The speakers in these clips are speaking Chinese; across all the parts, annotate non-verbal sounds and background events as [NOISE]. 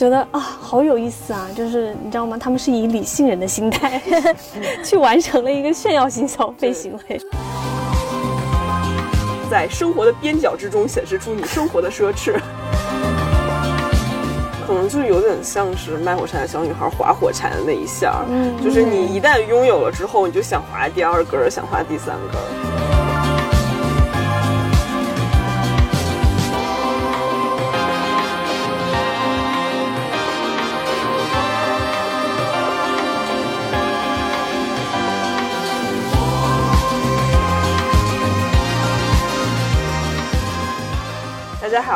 就觉得啊，好有意思啊！就是你知道吗？他们是以理性人的心态 [LAUGHS] 去完成了一个炫耀型消费行为，在生活的边角之中显示出你生活的奢侈，可能就有点像是卖火柴的小女孩划火柴的那一下，嗯，就是你一旦拥有了之后，你就想划第二根，想划第三根。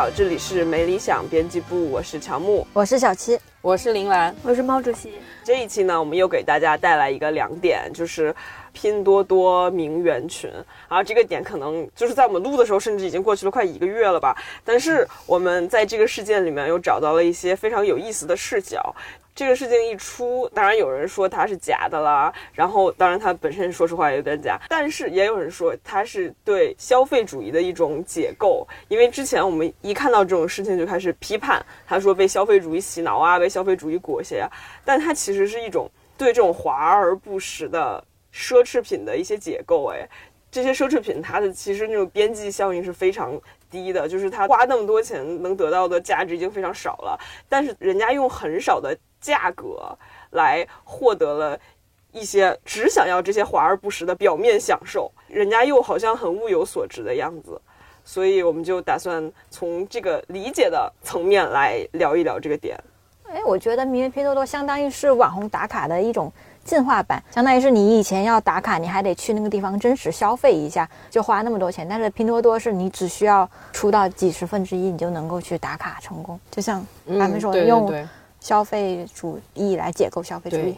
好，这里是没理想编辑部，我是乔木，我是小七，我是林兰，我是毛主席。这一期呢，我们又给大家带来一个两点，就是拼多多名媛群。然后这个点可能就是在我们录的时候，甚至已经过去了快一个月了吧。但是我们在这个事件里面又找到了一些非常有意思的视角。这个事情一出，当然有人说它是假的啦，然后当然它本身说实话有点假，但是也有人说它是对消费主义的一种解构，因为之前我们一看到这种事情就开始批判，他说被消费主义洗脑啊，被消费主义裹挟啊，但它其实是一种对这种华而不实的奢侈品的一些解构，哎，这些奢侈品它的其实那种边际效应是非常。低的，就是他花那么多钱能得到的价值已经非常少了，但是人家用很少的价格来获得了一些只想要这些华而不实的表面享受，人家又好像很物有所值的样子，所以我们就打算从这个理解的层面来聊一聊这个点。哎，我觉得名媛拼多多相当于是网红打卡的一种。进化版相当于是你以前要打卡，你还得去那个地方真实消费一下，就花那么多钱。但是拼多多是你只需要出到几十分之一，你就能够去打卡成功。就像他们说，用消费主义来解构消费主义。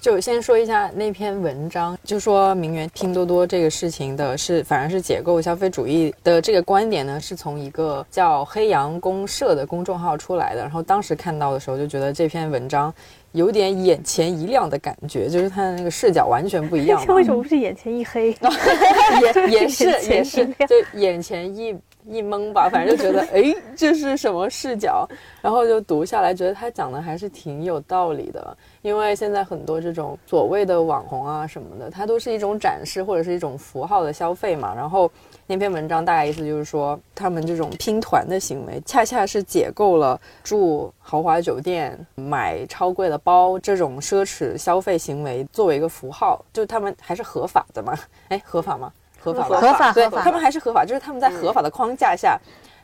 就先说一下那篇文章，就说名媛拼多多这个事情的是，反而是解构消费主义的这个观点呢，是从一个叫黑羊公社的公众号出来的。然后当时看到的时候，就觉得这篇文章。有点眼前一亮的感觉，就是他的那个视角完全不一样。[LAUGHS] 为什么不是眼前一黑？[LAUGHS] 也也是也是，[LAUGHS] 就眼前一一懵吧，反正就觉得哎，这是什么视角？[LAUGHS] 然后就读下来，觉得他讲的还是挺有道理的。因为现在很多这种所谓的网红啊什么的，它都是一种展示或者是一种符号的消费嘛，然后。那篇文章大概意思就是说，他们这种拼团的行为，恰恰是解构了住豪华酒店、买超贵的包这种奢侈消费行为作为一个符号，就他们还是合法的嘛？哎，合法吗？合法，合法，合法。他们还是合法，就是他们在合法的框架下，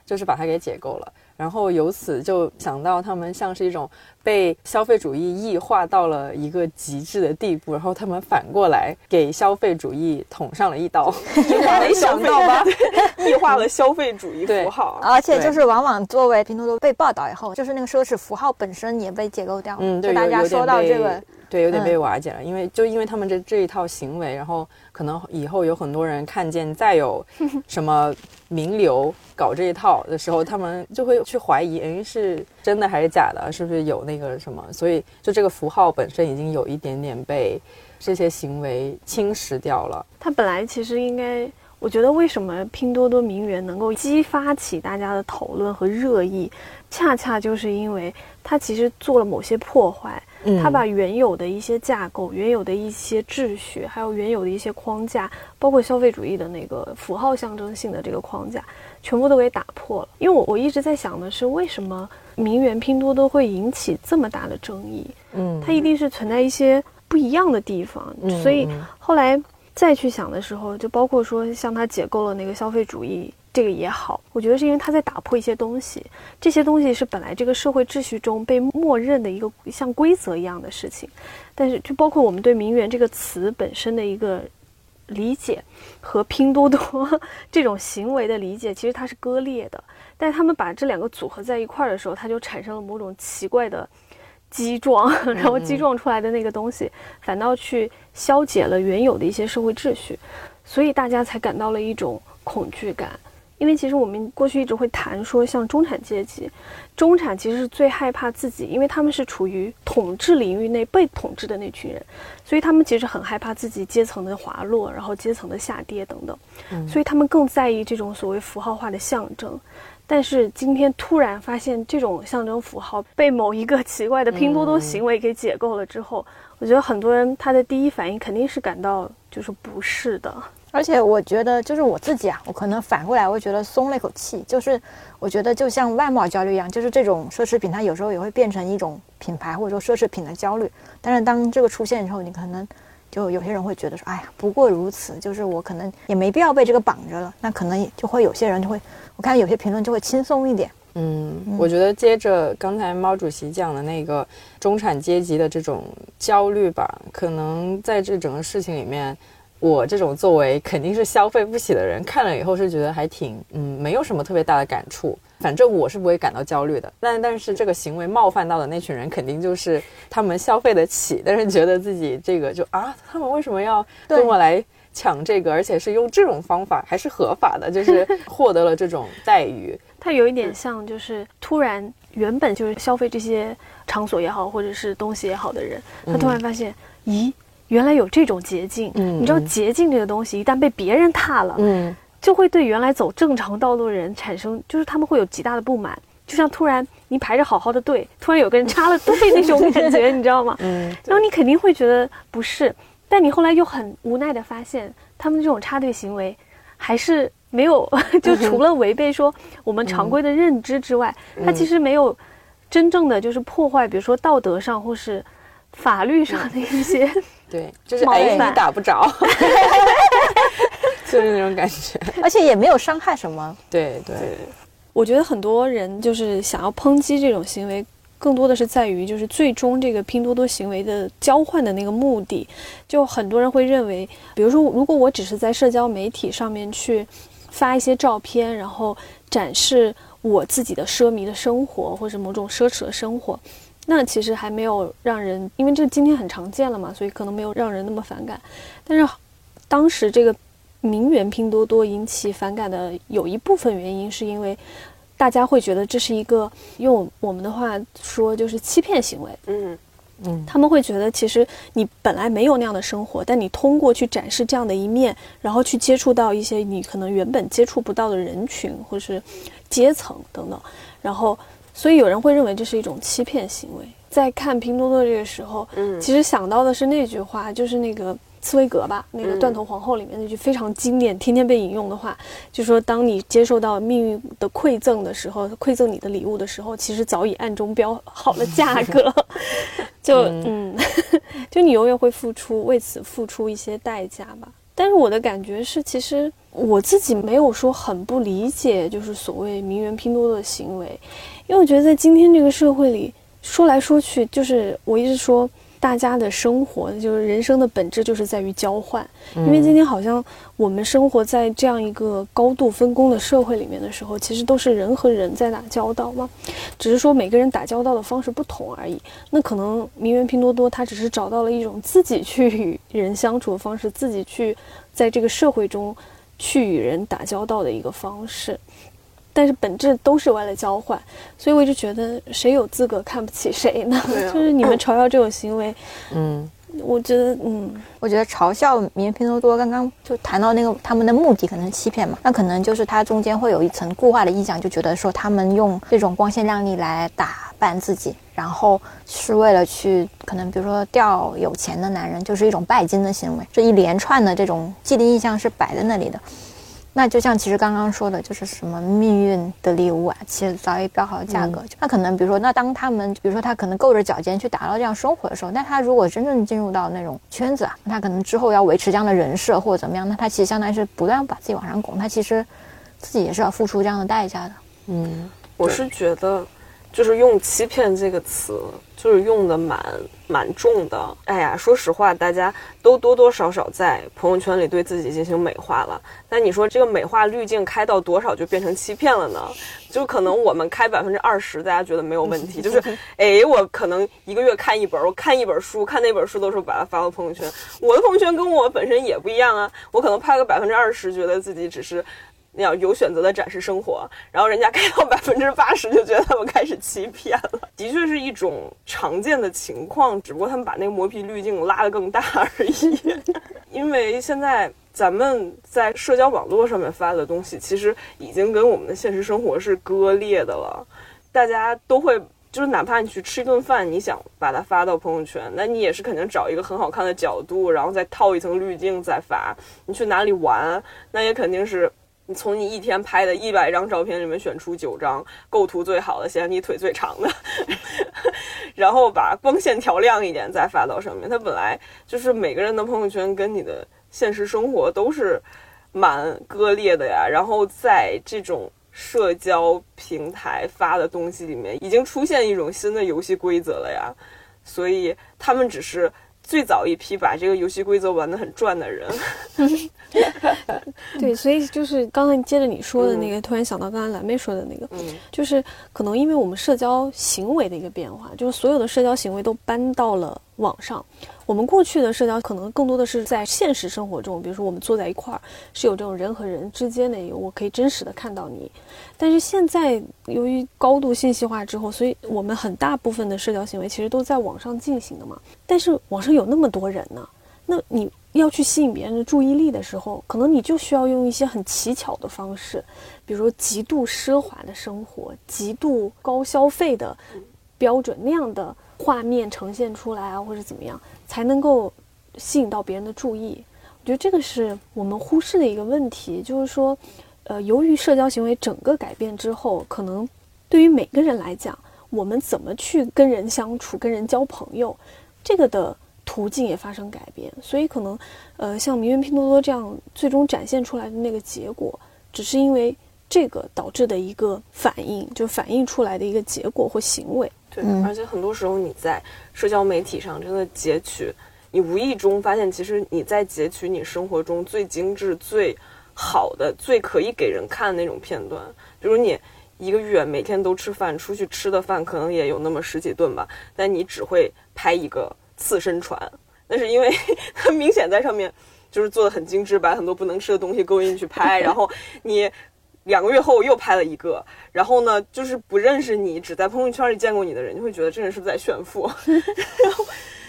就是把它给解构了。然后由此就想到，他们像是一种被消费主义异化到了一个极致的地步，然后他们反过来给消费主义捅上了一刀，[LAUGHS] 没想到吧？[LAUGHS] 异化了消费主义符号，而且就是往往作为拼多多被报道以后，就是那个奢侈符号本身也被解构掉。嗯，对，大家说到这个，对，有点被瓦解了，因为就因为他们这这一套行为，然后可能以后有很多人看见再有什么名流。搞这一套的时候，他们就会去怀疑，哎，是真的还是假的？是不是有那个什么？所以，就这个符号本身已经有一点点被这些行为侵蚀掉了。它本来其实应该，我觉得为什么拼多多名媛能够激发起大家的讨论和热议，恰恰就是因为它其实做了某些破坏。它把原有的一些架构、原有的一些秩序，还有原有的一些框架，包括消费主义的那个符号象征性的这个框架，全部都给打破了。因为我我一直在想的是，为什么名媛拼多多会引起这么大的争议？嗯，它一定是存在一些不一样的地方。所以后来再去想的时候，就包括说，像它解构了那个消费主义。这个也好，我觉得是因为他在打破一些东西，这些东西是本来这个社会秩序中被默认的一个像规则一样的事情，但是就包括我们对“名媛”这个词本身的一个理解和拼多多 [LAUGHS] 这种行为的理解，其实它是割裂的。但是他们把这两个组合在一块儿的时候，它就产生了某种奇怪的击撞，[LAUGHS] 然后击撞出来的那个东西，反倒去消解了原有的一些社会秩序，所以大家才感到了一种恐惧感。因为其实我们过去一直会谈说，像中产阶级，中产其实是最害怕自己，因为他们是处于统治领域内被统治的那群人，所以他们其实很害怕自己阶层的滑落，然后阶层的下跌等等，所以他们更在意这种所谓符号化的象征。但是今天突然发现这种象征符号被某一个奇怪的拼多多行为给解构了之后，我觉得很多人他的第一反应肯定是感到就是不适的。而且我觉得，就是我自己啊，我可能反过来，我觉得松了一口气。就是我觉得，就像外貌焦虑一样，就是这种奢侈品，它有时候也会变成一种品牌或者说奢侈品的焦虑。但是当这个出现之后，你可能就有些人会觉得说，哎呀，不过如此，就是我可能也没必要被这个绑着了。那可能就会有些人就会，我看有些评论就会轻松一点。嗯，我觉得接着刚才毛主席讲的那个中产阶级的这种焦虑吧，可能在这整个事情里面。我这种作为肯定是消费不起的人，看了以后是觉得还挺，嗯，没有什么特别大的感触。反正我是不会感到焦虑的。但但是这个行为冒犯到的那群人，肯定就是他们消费得起，但是觉得自己这个就啊，他们为什么要跟我来抢这个？而且是用这种方法，还是合法的，就是 [LAUGHS] 获得了这种待遇。它有一点像，就是突然原本就是消费这些场所也好，或者是东西也好的人，他突然发现，咦？原来有这种捷径，你知道捷径这个东西一旦被别人踏了，嗯，就会对原来走正常道路的人产生，就是他们会有极大的不满，就像突然你排着好好的队，突然有个人插了队那种感觉，你知道吗？嗯，然后你肯定会觉得不是，但你后来又很无奈的发现，他们这种插队行为还是没有，[LAUGHS] 就除了违背说我们常规的认知之外，它其实没有真正的就是破坏，比如说道德上或是法律上的一些。对，就是哎，你打不着，[LAUGHS] 就是那种感觉，而且也没有伤害什么。对对，我觉得很多人就是想要抨击这种行为，更多的是在于就是最终这个拼多多行为的交换的那个目的。就很多人会认为，比如说，如果我只是在社交媒体上面去发一些照片，然后展示我自己的奢靡的生活，或者某种奢侈的生活。那其实还没有让人，因为这今天很常见了嘛，所以可能没有让人那么反感。但是，当时这个名媛拼多多引起反感的有一部分原因，是因为大家会觉得这是一个用我们的话说就是欺骗行为。嗯嗯，他们会觉得其实你本来没有那样的生活，但你通过去展示这样的一面，然后去接触到一些你可能原本接触不到的人群或是阶层等等，然后。所以有人会认为这是一种欺骗行为。在看拼多多这个时候，嗯，其实想到的是那句话，就是那个茨威格吧，那个《断头皇后》里面那句非常经典、天天被引用的话，就说：当你接受到命运的馈赠的时候，馈赠你的礼物的时候，其实早已暗中标好了价格。[LAUGHS] 就嗯，[LAUGHS] 就你永远会付出，为此付出一些代价吧。但是我的感觉是，其实我自己没有说很不理解，就是所谓名媛拼多多的行为。因为我觉得在今天这个社会里，说来说去就是我一直说，大家的生活就是人生的本质就是在于交换。因为今天好像我们生活在这样一个高度分工的社会里面的时候，其实都是人和人在打交道嘛，只是说每个人打交道的方式不同而已。那可能名媛拼多多它只是找到了一种自己去与人相处的方式，自己去在这个社会中去与人打交道的一个方式。但是本质都是为了交换，所以我一直觉得谁有资格看不起谁呢？[LAUGHS] 就是你们嘲笑这种行为，嗯，我觉得，嗯，我觉得嘲笑名媛拼多多，刚刚就谈到那个他们的目的可能是欺骗嘛，那可能就是它中间会有一层固化的印象，就觉得说他们用这种光鲜亮丽来打扮自己，然后是为了去可能比如说钓有钱的男人，就是一种拜金的行为，这一连串的这种既定印象是摆在那里的。那就像其实刚刚说的，就是什么命运的礼物啊，其实早已标好了价格。那可能比如说，那当他们比如说他可能够着脚尖去达到这样生活的时候，那他如果真正进入到那种圈子啊，他可能之后要维持这样的人设或者怎么样，那他其实相当于是不断把自己往上拱，他其实自己也是要付出这样的代价的。嗯，我是觉得。就是用“欺骗”这个词，就是用的蛮蛮重的。哎呀，说实话，大家都多多少少在朋友圈里对自己进行美化了。那你说这个美化滤镜开到多少就变成欺骗了呢？就可能我们开百分之二十，大家觉得没有问题。[LAUGHS] 就是，哎，我可能一个月看一本，我看一本书，看那本书的时候把它发到朋友圈。我的朋友圈跟我本身也不一样啊。我可能拍个百分之二十，觉得自己只是。那样有选择的展示生活，然后人家开到百分之八十，就觉得他们开始欺骗了。的确是一种常见的情况，只不过他们把那个磨皮滤镜拉得更大而已。[LAUGHS] 因为现在。咱们在社交网络上面发的东西，其实已经跟我们的现实生活是割裂的了。大家都会，就是哪怕你去吃一顿饭，你想把它发到朋友圈，那你也是肯定找一个很好看的角度，然后再套一层滤镜再发。你去哪里玩，那也肯定是。你从你一天拍的一百张照片里面选出九张构图最好的，显得你腿最长的，[LAUGHS] 然后把光线调亮一点再发到上面。它本来就是每个人的朋友圈跟你的现实生活都是蛮割裂的呀。然后在这种社交平台发的东西里面，已经出现一种新的游戏规则了呀。所以他们只是。最早一批把这个游戏规则玩得很转的人，[LAUGHS] 对，所以就是刚才接着你说的那个，突然想到刚才蓝妹说的那个，就是可能因为我们社交行为的一个变化，就是所有的社交行为都搬到了网上。我们过去的社交可能更多的是在现实生活中，比如说我们坐在一块儿，是有这种人和人之间的，我可以真实的看到你。但是现在由于高度信息化之后，所以我们很大部分的社交行为其实都在网上进行的嘛。但是网上有那么多人呢，那你要去吸引别人的注意力的时候，可能你就需要用一些很奇巧的方式，比如说极度奢华的生活、极度高消费的标准那样的画面呈现出来啊，或者怎么样。才能够吸引到别人的注意，我觉得这个是我们忽视的一个问题。就是说，呃，由于社交行为整个改变之后，可能对于每个人来讲，我们怎么去跟人相处、跟人交朋友，这个的途径也发生改变。所以，可能呃，像名媛拼多多这样最终展现出来的那个结果，只是因为这个导致的一个反应，就反映出来的一个结果或行为。对，而且很多时候你在社交媒体上真的截取，你无意中发现，其实你在截取你生活中最精致、最好的、最可以给人看的那种片段。比如你一个月每天都吃饭，出去吃的饭可能也有那么十几顿吧，但你只会拍一个刺身船，那是因为 [LAUGHS] 它明显在上面就是做的很精致，把很多不能吃的东西勾进去拍，[LAUGHS] 然后你。两个月后又拍了一个，然后呢，就是不认识你，只在朋友圈里见过你的人，就会觉得这人是不是在炫富？[LAUGHS] 然后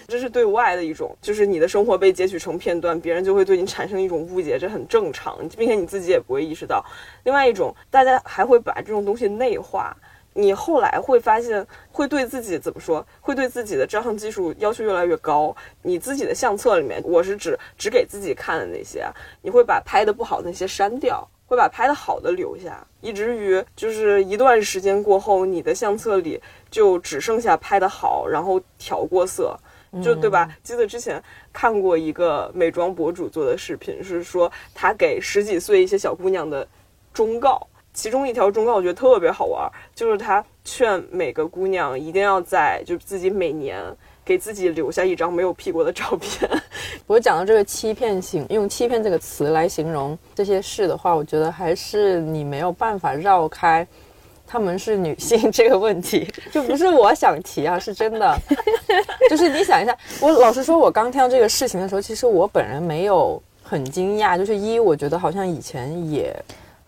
这是对外的一种，就是你的生活被截取成片段，别人就会对你产生一种误解，这很正常，并且你自己也不会意识到。另外一种，大家还会把这种东西内化，你后来会发现，会对自己怎么说？会对自己的照相技术要求越来越高。你自己的相册里面，我是指只给自己看的那些，你会把拍的不好的那些删掉。会把拍的好的留下，以至于就是一段时间过后，你的相册里就只剩下拍的好，然后调过色，就对吧？记得之前看过一个美妆博主做的视频，是说他给十几岁一些小姑娘的忠告，其中一条忠告我觉得特别好玩，就是他劝每个姑娘一定要在就自己每年。给自己留下一张没有 P 过的照片。[LAUGHS] 我讲到这个欺骗性，用欺骗这个词来形容这些事的话，我觉得还是你没有办法绕开他们是女性这个问题。[LAUGHS] 就不是我想提啊，是真的。[LAUGHS] 就是你想一下，我老实说，我刚听到这个事情的时候，其实我本人没有很惊讶。就是一，我觉得好像以前也。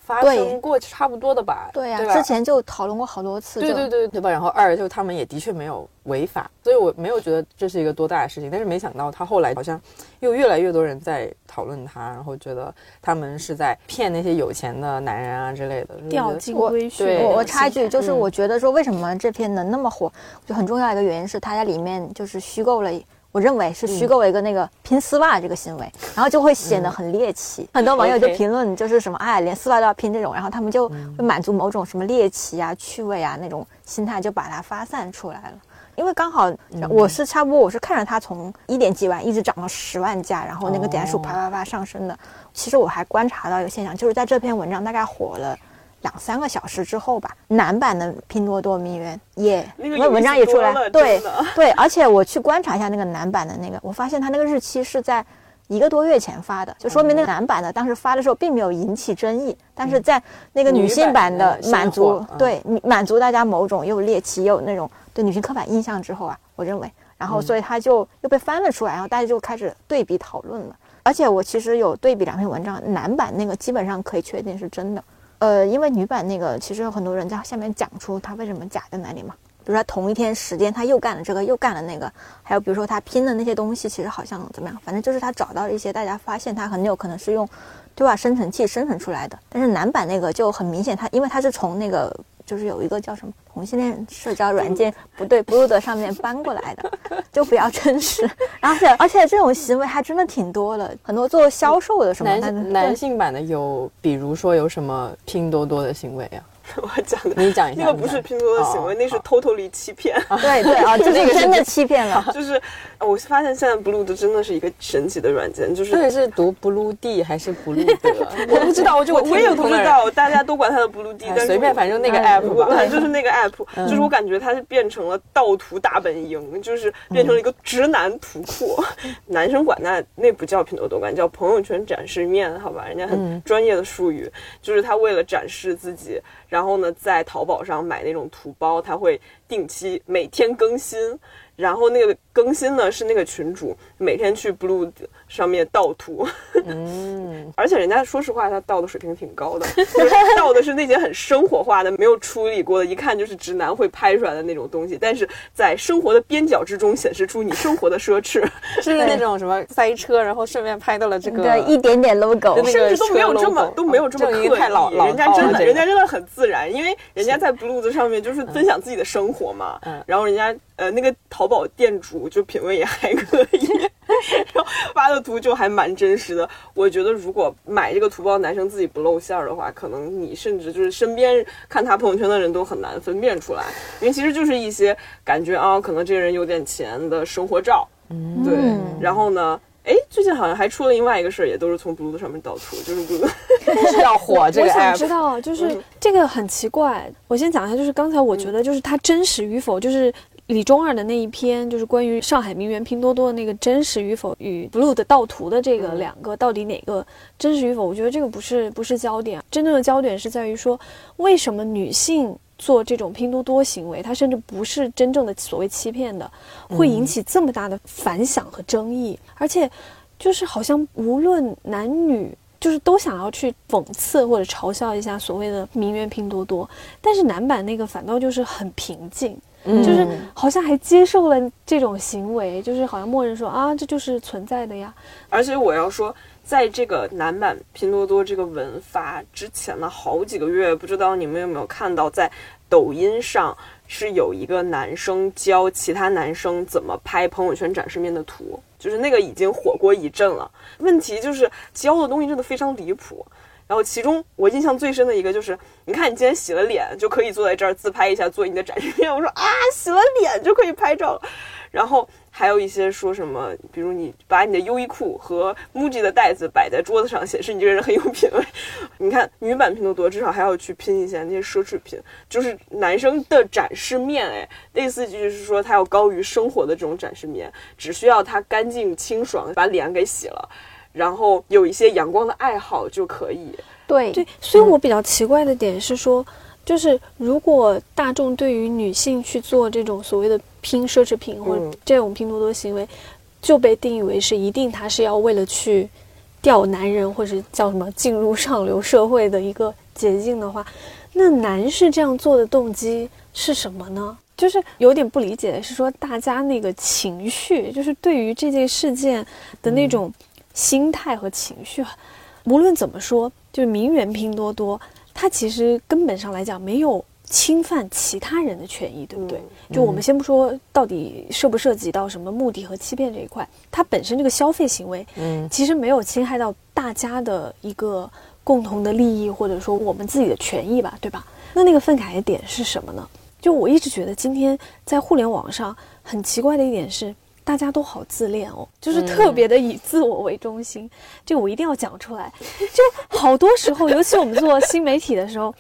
发生过差不多的吧，对呀，之前就讨论过好多次，对对对对吧？然后二就他们也的确没有违法，所以我没有觉得这是一个多大的事情。但是没想到他后来好像又越来越多人在讨论他，然后觉得他们是在骗那些有钱的男人啊之类的，钓金龟婿。我我插一句，就是我觉得说为什么这篇能那么火，就很重要一个原因是他在里面就是虚构了。我认为是虚构一个那个拼丝袜这个行为，然后就会显得很猎奇。很多网友就评论，就是什么哎，连丝袜都要拼这种，然后他们就会满足某种什么猎奇啊、趣味啊那种心态，就把它发散出来了。因为刚好我是差不多，我是看着它从一点几万一直涨到十万加，然后那个点数啪啪啪上升的。其实我还观察到一个现象，就是在这篇文章大概火了。两三个小时之后吧，男版的拼多多名媛也那个文章也出来，对 [LAUGHS] 对，而且我去观察一下那个男版的那个，我发现他那个日期是在一个多月前发的，就说明那个男版的当时发的时候并没有引起争议，但是在那个女性版的满足对满足大家某种又猎奇又那种对女性刻板印象之后啊，我认为，然后所以他就又被翻了出来，然后大家就开始对比讨论了，而且我其实有对比两篇文章，男版那个基本上可以确定是真的。呃，因为女版那个其实有很多人在下面讲出她为什么假在哪里嘛，比如说同一天时间他又干了这个又干了那个，还有比如说他拼的那些东西，其实好像怎么样，反正就是他找到一些大家发现他很有可能是用对话生成器生成出来的。但是男版那个就很明显，他因为他是从那个就是有一个叫什么同性恋社交软件不对 Blue 的上面搬过来的，[LAUGHS] 就比较真实。而且 [LAUGHS] 而且这种行为还真的挺多的，很多做销售的什么男男性版的有，比如说有什么拼多多的行为啊？[LAUGHS] 我讲的，你讲一下。那个不是拼多多的行为，那是偷偷离欺骗。[LAUGHS] 对对啊，这个 [LAUGHS] 真的欺骗了。就是，我发现现在 Blue 的真的是一个神奇的软件，就是。这是读 Blue D 还是 Blue 的？我不知道，我就我也不知道，大家都管它的 Blue D，但随便，反正那个 app 吧，就是那个 app，就是我感觉它是变成了盗图大本营，就是变成了一个直男图库。男生管那那不叫拼多多，管叫朋友圈展示面，好吧，人家很专业的术语，就是他为了展示自己。然后呢，在淘宝上买那种图包，它会定期每天更新。然后那个更新呢，是那个群主每天去 Blue 上面盗图。嗯，[LAUGHS] 而且人家说实话，他盗的水平挺高的，[LAUGHS] 盗的是那些很生活化的、没有处理过的，一看就是直男会拍出来的那种东西。但是在生活的边角之中，显示出你生活的奢侈，[LAUGHS] 是那种什么塞车，然后顺便拍到了这个对一点点 logo，甚至都没有这么都没有这么刻意，人家真的，人家真的很自然，因为人家在 blues 上面就是分享自己的生活嘛。嗯，然后人家。呃，那个淘宝店主就品味也还可以，[LAUGHS] 然后发的图就还蛮真实的。我觉得如果买这个图包，男生自己不露馅儿的话，可能你甚至就是身边看他朋友圈的人都很难分辨出来，因为其实就是一些感觉啊，可能这个人有点钱的生活照。嗯，对。然后呢？哎，最近好像还出了另外一个事儿，也都是从 Blue 上面盗图，就是 Blue [LAUGHS] 是 [LAUGHS] 要火这个。我想知道，就是这个很奇怪。我先讲一下，就是刚才我觉得，就是它真实与否，就是李中二的那一篇，就是关于上海名媛拼多多的那个真实与否与 Blue 的盗图的这个两个，到底哪个真实与否？我觉得这个不是不是焦点，真正的焦点是在于说，为什么女性。做这种拼多多行为，它甚至不是真正的所谓欺骗的，会引起这么大的反响和争议，而且就是好像无论男女，就是都想要去讽刺或者嘲笑一下所谓的名媛拼多多，但是男版那个反倒就是很平静，就是好像还接受了这种行为，就是好像默认说啊，这就是存在的呀。而且我要说。在这个男版拼多多这个文发之前的好几个月，不知道你们有没有看到，在抖音上是有一个男生教其他男生怎么拍朋友圈展示面的图，就是那个已经火过一阵了。问题就是教的东西真的非常离谱。然后其中我印象最深的一个就是，你看你今天洗了脸就可以坐在这儿自拍一下做你的展示面。我说啊，洗了脸就可以拍照了，然后。还有一些说什么，比如你把你的优衣库和 MUJI 的袋子摆在桌子上，显示你这个人很有品味。你看女版拼多多至少还要去拼一下那些奢侈品，就是男生的展示面，哎，类似就是说他要高于生活的这种展示面，只需要他干净清爽，把脸给洗了，然后有一些阳光的爱好就可以。对对，所以我比较奇怪的点是说。就是如果大众对于女性去做这种所谓的拼奢侈品或者这种拼多多行为，就被定义为是一定他是要为了去钓男人或者叫什么进入上流社会的一个捷径的话，那男士这样做的动机是什么呢？就是有点不理解的是说，大家那个情绪，就是对于这件事件的那种心态和情绪，无论怎么说，就是名媛拼多多。它其实根本上来讲没有侵犯其他人的权益，对不对？就我们先不说到底涉不涉及到什么目的和欺骗这一块，它本身这个消费行为，嗯，其实没有侵害到大家的一个共同的利益，或者说我们自己的权益吧，对吧？那那个愤慨的点是什么呢？就我一直觉得今天在互联网上很奇怪的一点是。大家都好自恋哦，就是特别的以自我为中心，这个我一定要讲出来。[LAUGHS] 就好多时候，尤其我们做新媒体的时候，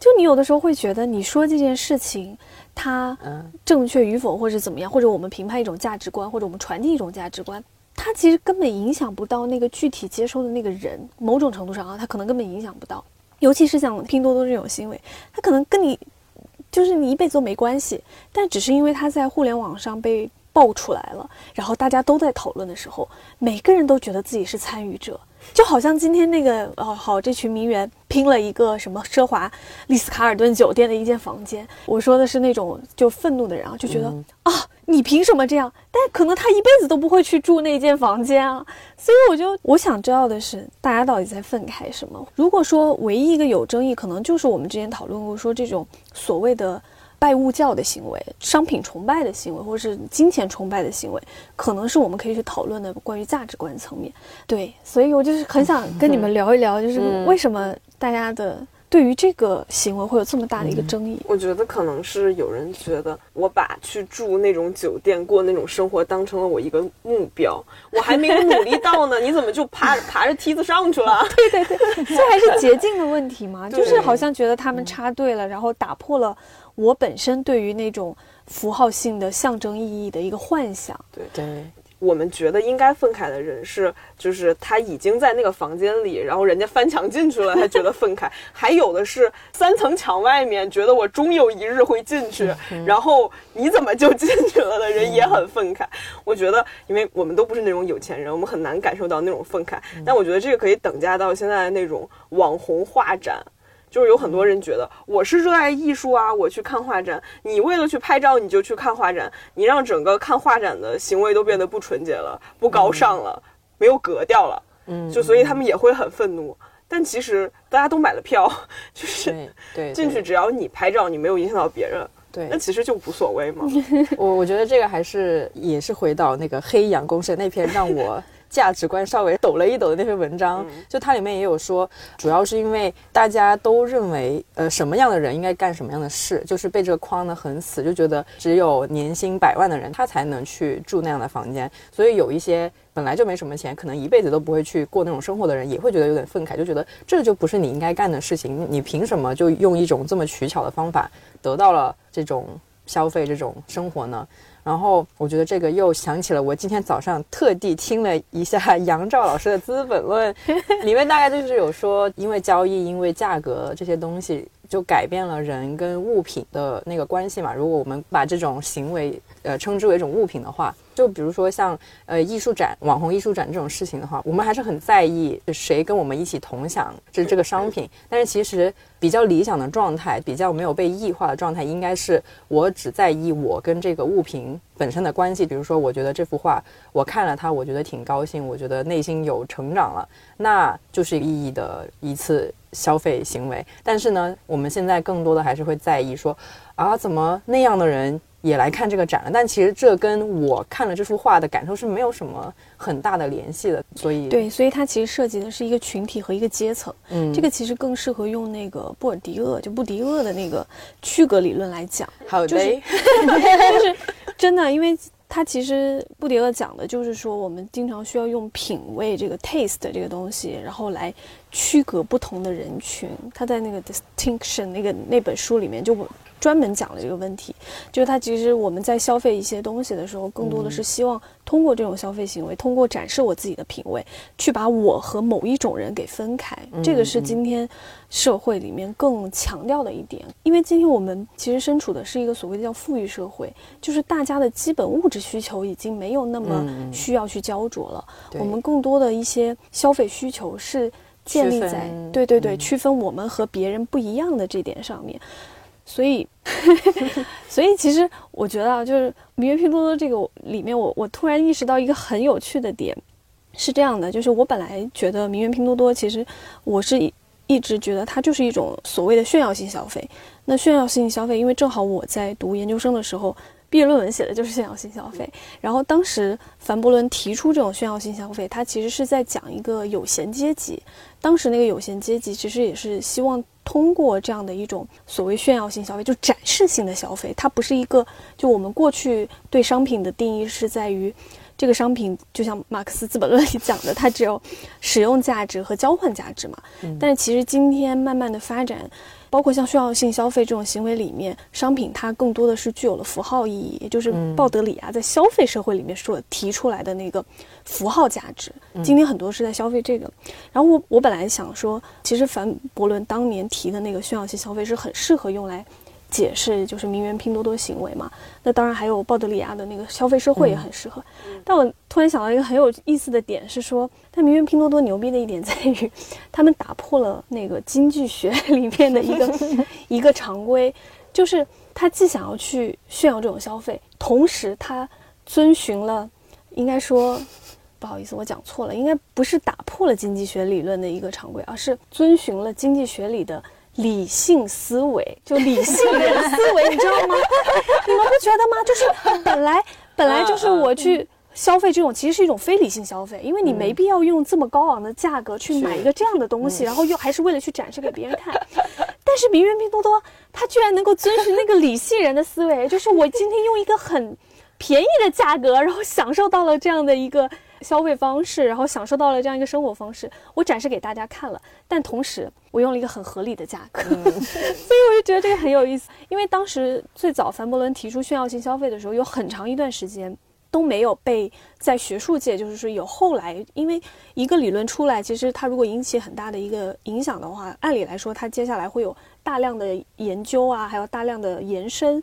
就你有的时候会觉得你说这件事情它正确与否，或者怎么样，或者我们评判一种价值观，或者我们传递一种价值观，它其实根本影响不到那个具体接收的那个人。某种程度上啊，它可能根本影响不到。尤其是像拼多多这种行为，它可能跟你就是你一辈子都没关系，但只是因为它在互联网上被。爆出来了，然后大家都在讨论的时候，每个人都觉得自己是参与者，就好像今天那个哦，好，这群名媛拼了一个什么奢华丽思卡尔顿酒店的一间房间。我说的是那种就愤怒的人啊，就觉得啊，你凭什么这样？但可能他一辈子都不会去住那间房间啊。所以我就我想知道的是，大家到底在愤慨什么？如果说唯一一个有争议，可能就是我们之前讨论过说这种所谓的。拜物教的行为、商品崇拜的行为，或者是金钱崇拜的行为，可能是我们可以去讨论的关于价值观层面。对，所以我就是很想跟你们聊一聊，就是为什么大家的对于这个行为会有这么大的一个争议？我觉得可能是有人觉得我把去住那种酒店、过那种生活当成了我一个目标，[LAUGHS] 我还没有努力到呢，你怎么就爬 [LAUGHS] 爬着梯子上去了？对 [LAUGHS] 对对，这还是捷径的问题吗？就是好像觉得他们插队了，然后打破了。我本身对于那种符号性的象征意义的一个幻想，对对，我们觉得应该愤慨的人是，就是他已经在那个房间里，然后人家翻墙进去了，他觉得愤慨；[LAUGHS] 还有的是三层墙外面，觉得我终有一日会进去，然后你怎么就进去了的人也很愤慨。我觉得，因为我们都不是那种有钱人，我们很难感受到那种愤慨。但我觉得这个可以等价到现在的那种网红画展。就是有很多人觉得我是热爱艺术啊，我去看画展。你为了去拍照，你就去看画展，你让整个看画展的行为都变得不纯洁了，不高尚了，没有格调了。嗯，就所以他们也会很愤怒。但其实大家都买了票，[LAUGHS] 就是对进去，只要你拍照，你没有影响到别人，对，那其实就无所谓嘛。[LAUGHS] 我我觉得这个还是也是回到那个黑羊公社那篇让我。价值观稍微抖了一抖的那篇文章，就它里面也有说，主要是因为大家都认为，呃，什么样的人应该干什么样的事，就是被这个框得很死，就觉得只有年薪百万的人他才能去住那样的房间，所以有一些本来就没什么钱，可能一辈子都不会去过那种生活的人，也会觉得有点愤慨，就觉得这就不是你应该干的事情，你凭什么就用一种这么取巧的方法得到了这种消费、这种生活呢？然后我觉得这个又想起了我今天早上特地听了一下杨照老师的《资本论》，[LAUGHS] 里面大概就是有说，因为交易，因为价格这些东西，就改变了人跟物品的那个关系嘛。如果我们把这种行为呃称之为一种物品的话。就比如说像呃艺术展、网红艺术展这种事情的话，我们还是很在意谁跟我们一起同享这这个商品。但是其实比较理想的状态，比较没有被异化的状态，应该是我只在意我跟这个物品本身的关系。比如说，我觉得这幅画我看了它，我觉得挺高兴，我觉得内心有成长了，那就是意义的一次消费行为。但是呢，我们现在更多的还是会在意说啊，怎么那样的人。也来看这个展了，但其实这跟我看了这幅画的感受是没有什么很大的联系的，所以对，所以它其实涉及的是一个群体和一个阶层，嗯，这个其实更适合用那个布尔迪厄就布迪厄的那个区隔理论来讲，好的，[LAUGHS] 就是真的，因为他其实布迪厄讲的就是说，我们经常需要用品味这个 taste 这个东西，然后来区隔不同的人群。他在那个 distinction 那个那本书里面就。专门讲了这个问题，就是它其实我们在消费一些东西的时候，更多的是希望通过这种消费行为，通过展示我自己的品味，去把我和某一种人给分开。这个是今天社会里面更强调的一点。因为今天我们其实身处的是一个所谓的叫富裕社会，就是大家的基本物质需求已经没有那么需要去焦灼了。我们更多的一些消费需求是建立在对对对区分我们和别人不一样的这点上面。所以，[LAUGHS] 所以其实我觉得啊，就是名媛拼多多这个里面，我我突然意识到一个很有趣的点，是这样的，就是我本来觉得名媛拼多多，其实我是一直觉得它就是一种所谓的炫耀性消费。那炫耀性消费，因为正好我在读研究生的时候，毕业论文写的就是炫耀性消费。然后当时凡伯伦提出这种炫耀性消费，他其实是在讲一个有闲阶级。当时那个有闲阶级其实也是希望。通过这样的一种所谓炫耀性消费，就展示性的消费，它不是一个就我们过去对商品的定义是在于，这个商品就像马克思《资本论》里讲的，它只有使用价值和交换价值嘛。但是其实今天慢慢的发展。包括像炫耀性消费这种行为里面，商品它更多的是具有了符号意义，也就是鲍德里亚在消费社会里面所提出来的那个符号价值。今天很多是在消费这个。然后我我本来想说，其实凡伯伦当年提的那个炫耀性消费是很适合用来解释就是名媛拼多多行为嘛。那当然还有鲍德里亚的那个消费社会也很适合。但我突然想到一个很有意思的点是说，但名媛拼多多牛逼的一点在于，他们打破了那个经济学里面的一个 [LAUGHS] 一个常规，就是他既想要去炫耀这种消费，同时他遵循了，应该说。不好意思，我讲错了，应该不是打破了经济学理论的一个常规，而是遵循了经济学里的理性思维，就理性人思维，你知道吗？[LAUGHS] 你们不觉得吗？就是本来本来就是我去消费这种，其实是一种非理性消费，因为你没必要用这么高昂的价格去买一个这样的东西，然后又还是为了去展示给别人看。但是名媛拼多多，它居然能够遵循那个理性人的思维，就是我今天用一个很便宜的价格，然后享受到了这样的一个。消费方式，然后享受到了这样一个生活方式，我展示给大家看了，但同时我用了一个很合理的价格，[LAUGHS] 所以我就觉得这个很有意思。因为当时最早凡伯伦提出炫耀性消费的时候，有很长一段时间都没有被在学术界，就是说有后来，因为一个理论出来，其实它如果引起很大的一个影响的话，按理来说，它接下来会有大量的研究啊，还有大量的延伸，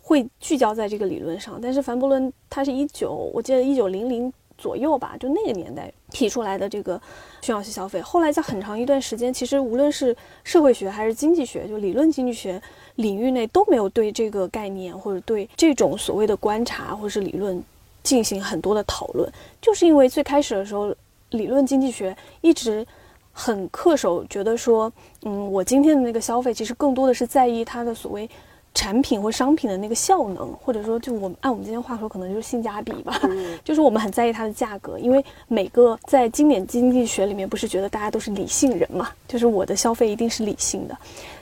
会聚焦在这个理论上。但是凡伯伦他是一九，我记得一九零零。左右吧，就那个年代提出来的这个炫耀性消费，后来在很长一段时间，其实无论是社会学还是经济学，就理论经济学领域内都没有对这个概念或者对这种所谓的观察或者是理论进行很多的讨论，就是因为最开始的时候，理论经济学一直很恪守，觉得说，嗯，我今天的那个消费其实更多的是在意它的所谓。产品或商品的那个效能，或者说，就我们按我们今天话说，可能就是性价比吧。[LAUGHS] 就是我们很在意它的价格，因为每个在经典经济学里面，不是觉得大家都是理性人嘛？就是我的消费一定是理性的。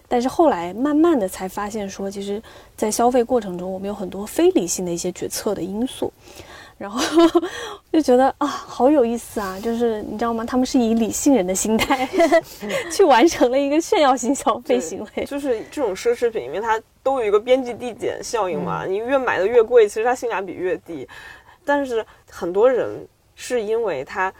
但是后来慢慢的才发现，说其实，在消费过程中，我们有很多非理性的一些决策的因素。然后 [LAUGHS] 就觉得啊，好有意思啊！就是你知道吗？他们是以理性人的心态 [LAUGHS] 去完成了一个炫耀性消费行为。就是这种奢侈品，因为它都有一个边际递减效应嘛，你越买的越贵，其实它性价比越低。但是很多人是因为他。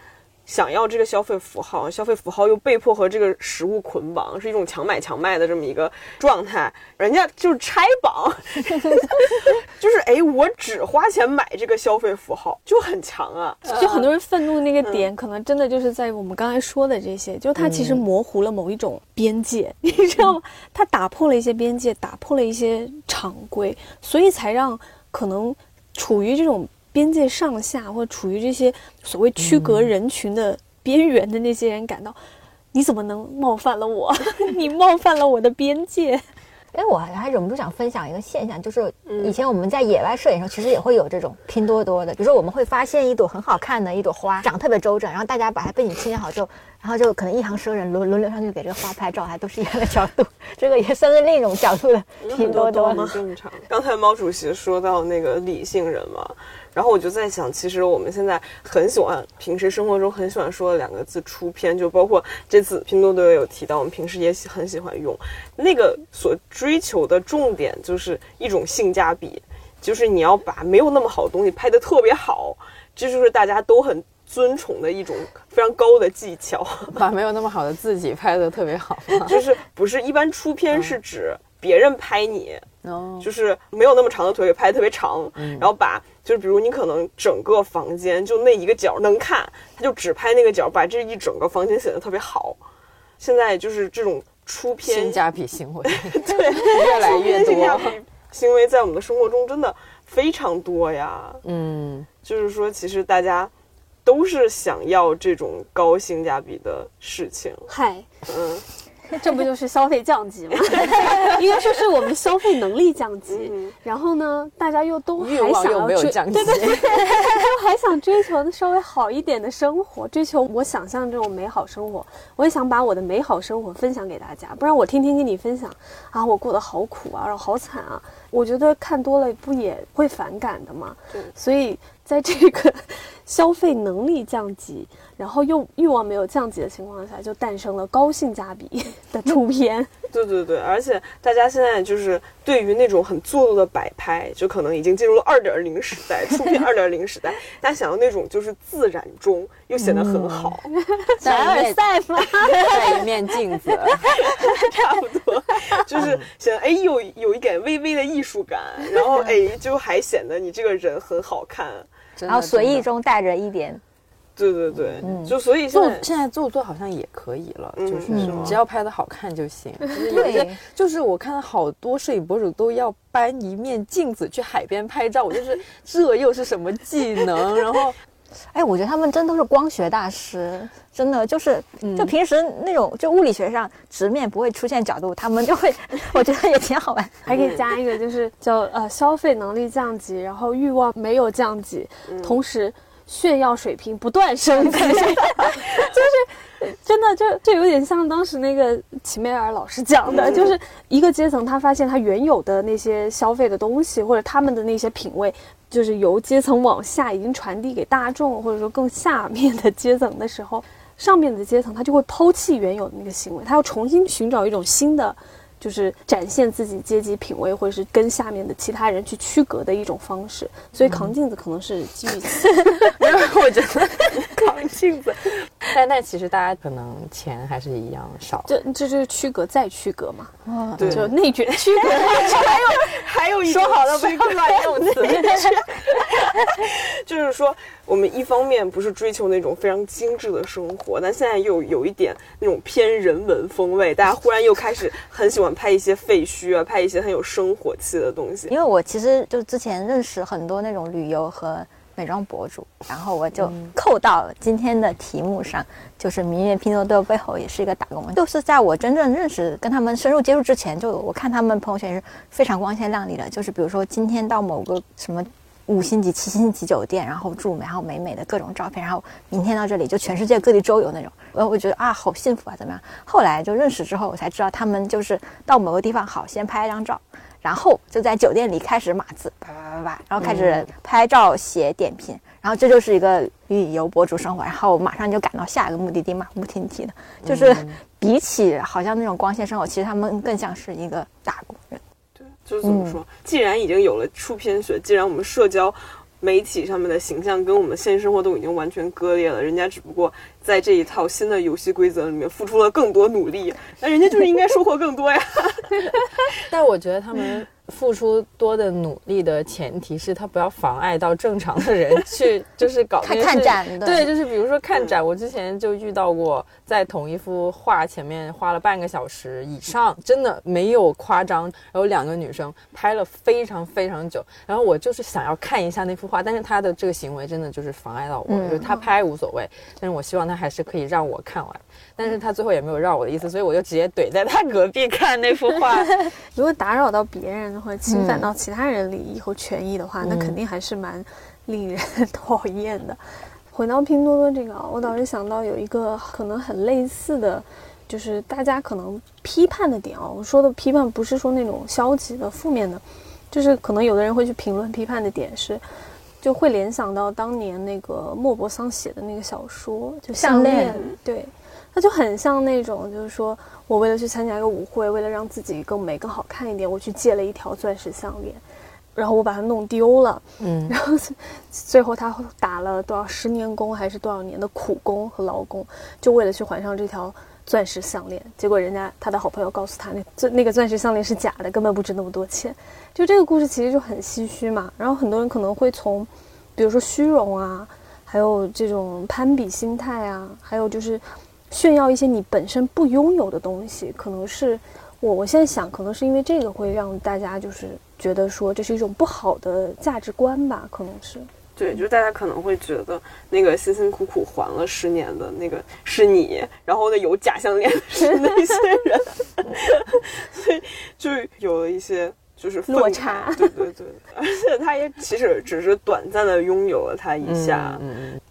想要这个消费符号，消费符号又被迫和这个食物捆绑，是一种强买强卖的这么一个状态。人家就是拆绑，[LAUGHS] 就是哎，我只花钱买这个消费符号就很强啊。就很多人愤怒的那个点，可能真的就是在我们刚才说的这些，就它其实模糊了某一种边界，[LAUGHS] 你知道吗？它打破了一些边界，打破了一些常规，所以才让可能处于这种。边界上下，或处于这些所谓区隔人群的边缘的那些人感到，你怎么能冒犯了我？[LAUGHS] [LAUGHS] 你冒犯了我的边界。哎，我还忍不住想分享一个现象，就是以前我们在野外摄影的时候，其实也会有这种拼多多的，比如说我们会发现一朵很好看的一朵花，长特别周正，然后大家把它背景清理好之后，然后就可能一行生人轮轮流上去给这个花拍照，还都是一样的角度，[LAUGHS] 这个也算是另一种角度的拼多多吗？正常。刚才毛主席说到那个理性人嘛。然后我就在想，其实我们现在很喜欢，平时生活中很喜欢说的两个字“出片”，就包括这次拼多多也有提到，我们平时也很喜欢用。那个所追求的重点就是一种性价比，就是你要把没有那么好的东西拍得特别好，这就是大家都很尊崇的一种非常高的技巧。[LAUGHS] 把没有那么好的自己拍的特别好，[LAUGHS] 就是不是一般出片是指别人拍你。哦，就是没有那么长的腿拍特别长，然后把就是比如你可能整个房间就那一个角能看，他就只拍那个角，把这一整个房间显得特别好。现在就是这种出片性价比行为，[LAUGHS] 对，越来越多。行为在我们的生活中真的非常多呀。嗯，就是说其实大家都是想要这种高性价比的事情。嗨，嗯。这不就是消费降级吗？[LAUGHS] 应该说是我们消费能力降级。然后呢，大家又都还想要追，对对对，都还想追求稍微好一点的生活，追求我想象这种美好生活。我也想把我的美好生活分享给大家，不然我天天跟你分享啊，我过得好苦啊，然后好惨啊。我觉得看多了不也会反感的吗？对。所以在这个 [LAUGHS] 消费能力降级，然后又欲望没有降级的情况下，就诞生了高性价比 [LAUGHS] 的出片。[LAUGHS] 对对对，而且大家现在就是对于那种很做作的摆拍，就可能已经进入了二点零时代，出片二点零时代。大家想要那种就是自然中又显得很好，凡尔赛吗？在一面镜子，差不多，就是显得哎有有一点微微的艺术感，然后哎就还显得你这个人很好看，然后随意中带着一点。对对对，就所以做现在做作好像也可以了，就是只要拍的好看就行。就是有些就是我看到好多摄影博主都要搬一面镜子去海边拍照，我就是这又是什么技能？然后，哎，我觉得他们真都是光学大师，真的就是就平时那种就物理学上直面不会出现角度，他们就会，[LAUGHS] 我觉得也挺好玩。还可以加一个就是叫呃消费能力降级，然后欲望没有降级，同时。炫耀水平不断升级，[LAUGHS] 就是真的就就有点像当时那个齐美尔老师讲的，就是一个阶层，他发现他原有的那些消费的东西或者他们的那些品味，就是由阶层往下已经传递给大众，或者说更下面的阶层的时候，上面的阶层他就会抛弃原有的那个行为，他要重新寻找一种新的。就是展现自己阶级品味，或者是跟下面的其他人去区隔的一种方式，所以扛镜子可能是基于此。[LAUGHS] 因为我觉得 [LAUGHS] 扛镜子，但但其实大家可能钱还是一样少。这这就是区隔再区隔嘛。啊，对，就内卷区隔。[LAUGHS] 还有还有一说好了不要乱用词。就是说，我们一方面不是追求那种非常精致的生活，但现在又有一点那种偏人文风味，大家忽然又开始很喜欢拍一些废墟啊，拍一些很有生活气的东西。因为我其实就之前认识很多那种旅游和美妆博主，然后我就扣到今天的题目上，就是名媛拼多多背后也是一个打工人。就是在我真正认识跟他们深入接触之前，就我看他们朋友圈是非常光鲜亮丽的，就是比如说今天到某个什么。五星级、七星级酒店，然后住，然后美美的各种照片，然后明天到这里就全世界各地周游那种，呃，我觉得啊，好幸福啊，怎么样？后来就认识之后，我才知道他们就是到某个地方好，先拍一张照，然后就在酒店里开始码字，叭叭叭叭，然后开始拍照写点评，然后这就是一个旅游博主生活，然后马上就赶到下一个目的地，马不停蹄的，就是比起好像那种光鲜生活，其实他们更像是一个打工人。就是怎么说？既然已经有了出片学，既然我们社交媒体上面的形象跟我们现实生活都已经完全割裂了，人家只不过在这一套新的游戏规则里面付出了更多努力，那人家就是应该收获更多呀。[LAUGHS] 但我觉得他们。付出多的努力的前提是他不要妨碍到正常的人去，就是搞看展。对，就是比如说看展，我之前就遇到过，在同一幅画前面花了半个小时以上，真的没有夸张。然后两个女生拍了非常非常久，然后我就是想要看一下那幅画，但是她的这个行为真的就是妨碍到我，就是她拍无所谓，但是我希望她还是可以让我看完。但是她最后也没有让我的意思，所以我就直接怼在她隔壁看那幅画。[LAUGHS] 如果打扰到别人或者侵犯到其他人利益和权益的话，那肯定还是蛮令人 [LAUGHS] 讨厌的。回到拼多多这个啊，我倒是想到有一个可能很类似的，就是大家可能批判的点啊。我说的批判不是说那种消极的、负面的，就是可能有的人会去评论批判的点是，就会联想到当年那个莫泊桑写的那个小说，就项链，对。它就很像那种，就是说我为了去参加一个舞会，为了让自己更美、更好看一点，我去借了一条钻石项链，然后我把它弄丢了，嗯，然后最后他打了多少十年工，还是多少年的苦工和劳工，就为了去还上这条钻石项链。结果人家他的好朋友告诉他，那钻那个钻石项链是假的，根本不值那么多钱。就这个故事其实就很唏嘘嘛。然后很多人可能会从，比如说虚荣啊，还有这种攀比心态啊，还有就是。炫耀一些你本身不拥有的东西，可能是我我现在想，可能是因为这个会让大家就是觉得说这是一种不好的价值观吧，可能是。对，就是大家可能会觉得那个辛辛苦苦还了十年的那个是你，然后呢有假项链是那些人，[LAUGHS] 所以就有了一些。就是落差，对对对，[LAUGHS] 而且他也其实只是短暂的拥有了它一下，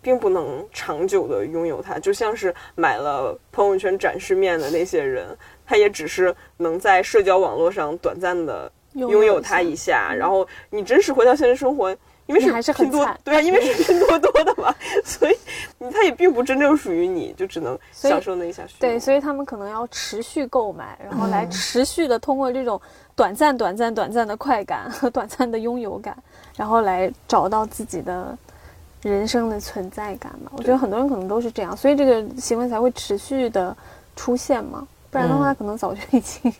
并不能长久的拥有它。就像是买了朋友圈展示面的那些人，他也只是能在社交网络上短暂的拥有它一下，然后你真实回到现实生活，因为是还是很拼多惨对啊，因为是 [LAUGHS] 拼多多的嘛，所以你它也并不真正属于你，就只能享受那一下。对，所以他们可能要持续购买，然后嗯来持续的通过这种短暂、短暂、短暂的快感和短暂的拥有感，然后来找到自己的人生的存在感嘛。我觉得很多人可能都是这样，所以这个行为才会持续的出现嘛，不然的话嗯可能早就已经嗯，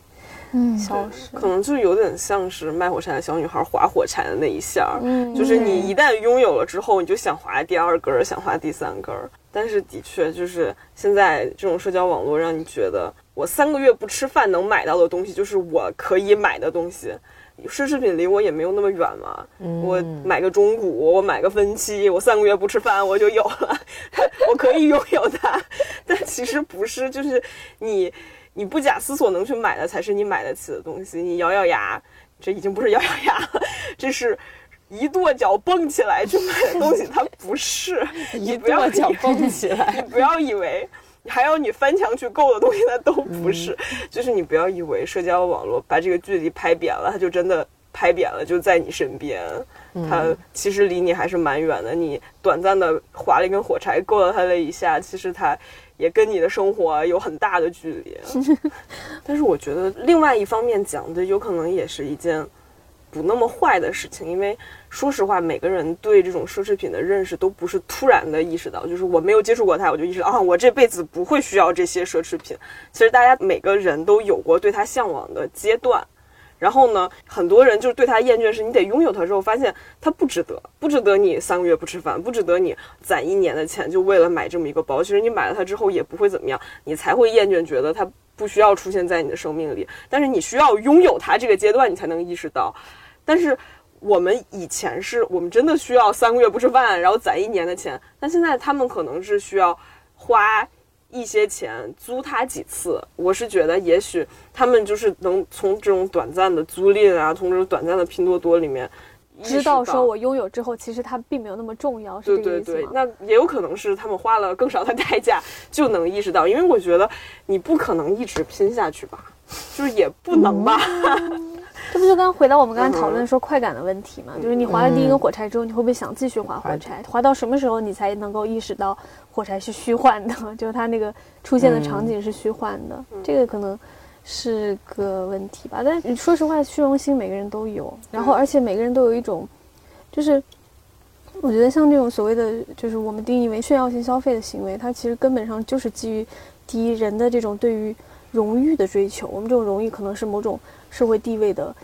消失。可能就有点像是卖火柴的小女孩划火柴的那一下就是你一旦拥有了之后，你就想划第二根儿，想划第三根儿。但是的确，就是现在这种社交网络让你觉得，我三个月不吃饭能买到的东西，就是我可以买的东西。奢侈品离我也没有那么远嘛，我买个中古，我买个分期，我三个月不吃饭我就有了，[LAUGHS] 我可以拥有它。但其实不是，就是你你不假思索能去买的才是你买得起的东西。你咬咬牙，这已经不是 [LAUGHS] 咬咬牙了，这是一跺脚蹦起来去买的东西，它不是。[LAUGHS] 一跺脚蹦起来 [LAUGHS] 你。不要以为还有你翻墙去购的东西，它都不是。就是你不要以为社交网络把这个距离拍扁了，它就真的拍扁了，就在你身边。它其实离你还是蛮远的。你短暂的划了一根火柴，够了它了一下，其实它也跟你的生活有很大的距离。[LAUGHS] 但是我觉得另外一方面讲的，有可能也是一件不那么坏的事情，因为说实话，每个人对这种奢侈品的认识都不是突然的意识到，就是我没有接触过它，我就意识到啊，我这辈子不会需要这些奢侈品。其实大家每个人都有过对它向往的阶段。然后呢，很多人就是对它厌倦，是你得拥有它之后，发现它不值得，不值得你三个月不吃饭，不值得你攒一年的钱就为了买这么一个包。其实你买了它之后也不会怎么样，你才会厌倦，觉得它不需要出现在你的生命里。但是你需要拥有它这个阶段，你才能意识到。但是我们以前是我们真的需要三个月不吃饭，然后攒一年的钱，但现在他们可能是需要花一些钱租他几次。我是觉得，也许他们就是能从这种短暂的租赁啊，从这种短暂的拼多多里面知道说我拥有之后，其实它并没有那么重要，是对对对这个意思吗，？那也有可能是他们花了更少的代价就能意识到，因为我觉得你不可能一直拼下去吧，就是也不能吧。[LAUGHS] [LAUGHS] [LAUGHS] 这不就刚回到我们刚才讨嗯论说快感的问题嘛？就是你划了第一根火柴之后，你会不会想继续划火柴？划到什么时候你才能够意识到火柴是虚幻的？[LAUGHS] 就是它那个出现的场景是虚幻的，这个可能是个问题吧。但是说实话，虚荣心每个人都有，然后而且每个人都有一种，就是我觉得像这种所谓的就是我们定义为炫耀性消费的行为，它其实根本上就是基于第一人的这种对于荣誉的追求。我们这种荣誉可能是某种社会地位的